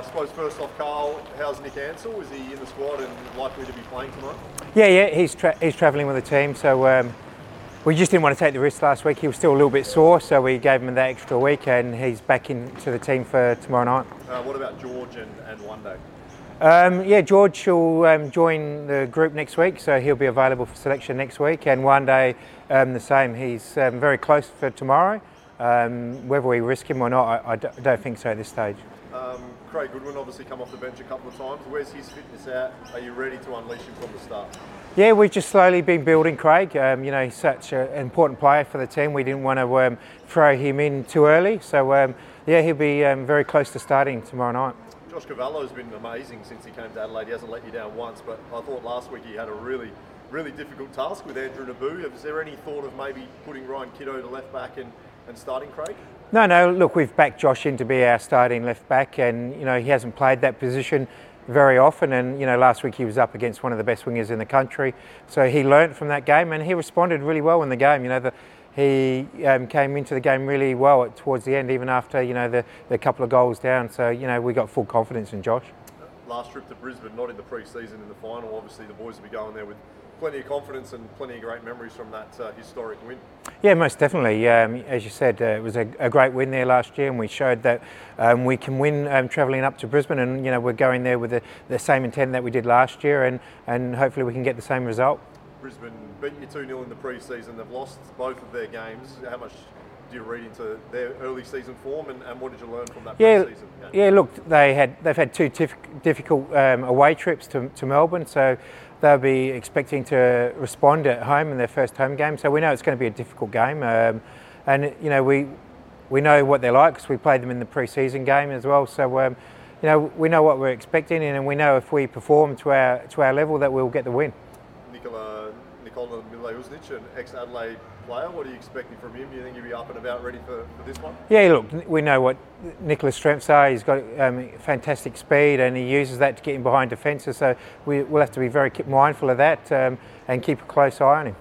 I suppose first off, Carl, how's Nick Ansell? Is he in the squad and likely to be playing tonight? Yeah, yeah, he's tra- he's travelling with the team, so um, we just didn't want to take the risk last week. He was still a little bit sore, so we gave him that extra week, and he's back into the team for tomorrow night. Uh, what about George and, and Juande? Um, yeah, George will um, join the group next week, so he'll be available for selection next week. And Juande, um, the same. He's um, very close for tomorrow. Um, whether we risk him or not, I, I don't think so at this stage. Um, Craig Goodwin obviously come off the bench a couple of times. Where's his fitness at? Are you ready to unleash him from the start? Yeah, we've just slowly been building Craig. Um, you know, he's such an important player for the team. We didn't want to um, throw him in too early. So, um, yeah, he'll be um, very close to starting tomorrow night. Josh Cavallo has been amazing since he came to Adelaide. He hasn't let you down once, but I thought last week he had a really, really difficult task with Andrew Nabbout. Is there any thought of maybe putting Ryan Kitto to left back and, and starting Craig? No, no. Look, we've backed Josh in to be our starting left back, and you know he hasn't played that position very often. And you know last week he was up against one of the best wingers in the country, so he learnt from that game and he responded really well in the game. You know the he um, came into the game really well towards the end, even after you know the, the couple of goals down. So you know we got full confidence in Josh. Last trip to Brisbane, not in the pre-season, in the final. Obviously, the boys will be going there with plenty of confidence and plenty of great memories from that uh, historic win. Yeah, most definitely. Um, as you said, uh, it was a, a, great win there last year, and we showed that um, we can win um, travelling up to Brisbane. And you know we're going there with the, the same intent that we did last year, and and hopefully we can get the same result. Brisbane beat you 2 0 in the pre season. They've lost both of their games. How much do you read into their early season form and, and what did you learn from that yeah, pre-season game? Yeah, look, they had, they've had two tif- difficult um, away trips to, to Melbourne, so they'll be expecting to respond at home in their first home game. So we know it's going to be a difficult game. Um, and, you know, we, we know what they're like because we played them in the pre-season game as well. So, um, you know, we know what we're expecting and we know if we perform to our, to our level that we'll get the win. Nikola Nikola Mileusnic, an ex-Adelaide player. What are you expecting from him? Do you think he'll be up and about ready for, for this one? Yeah, look, we know what Nikola's strengths are. He's got um, fantastic speed and he uses that to get in behind defences. So we, will have to be very mindful of that um, and keep a close eye on him.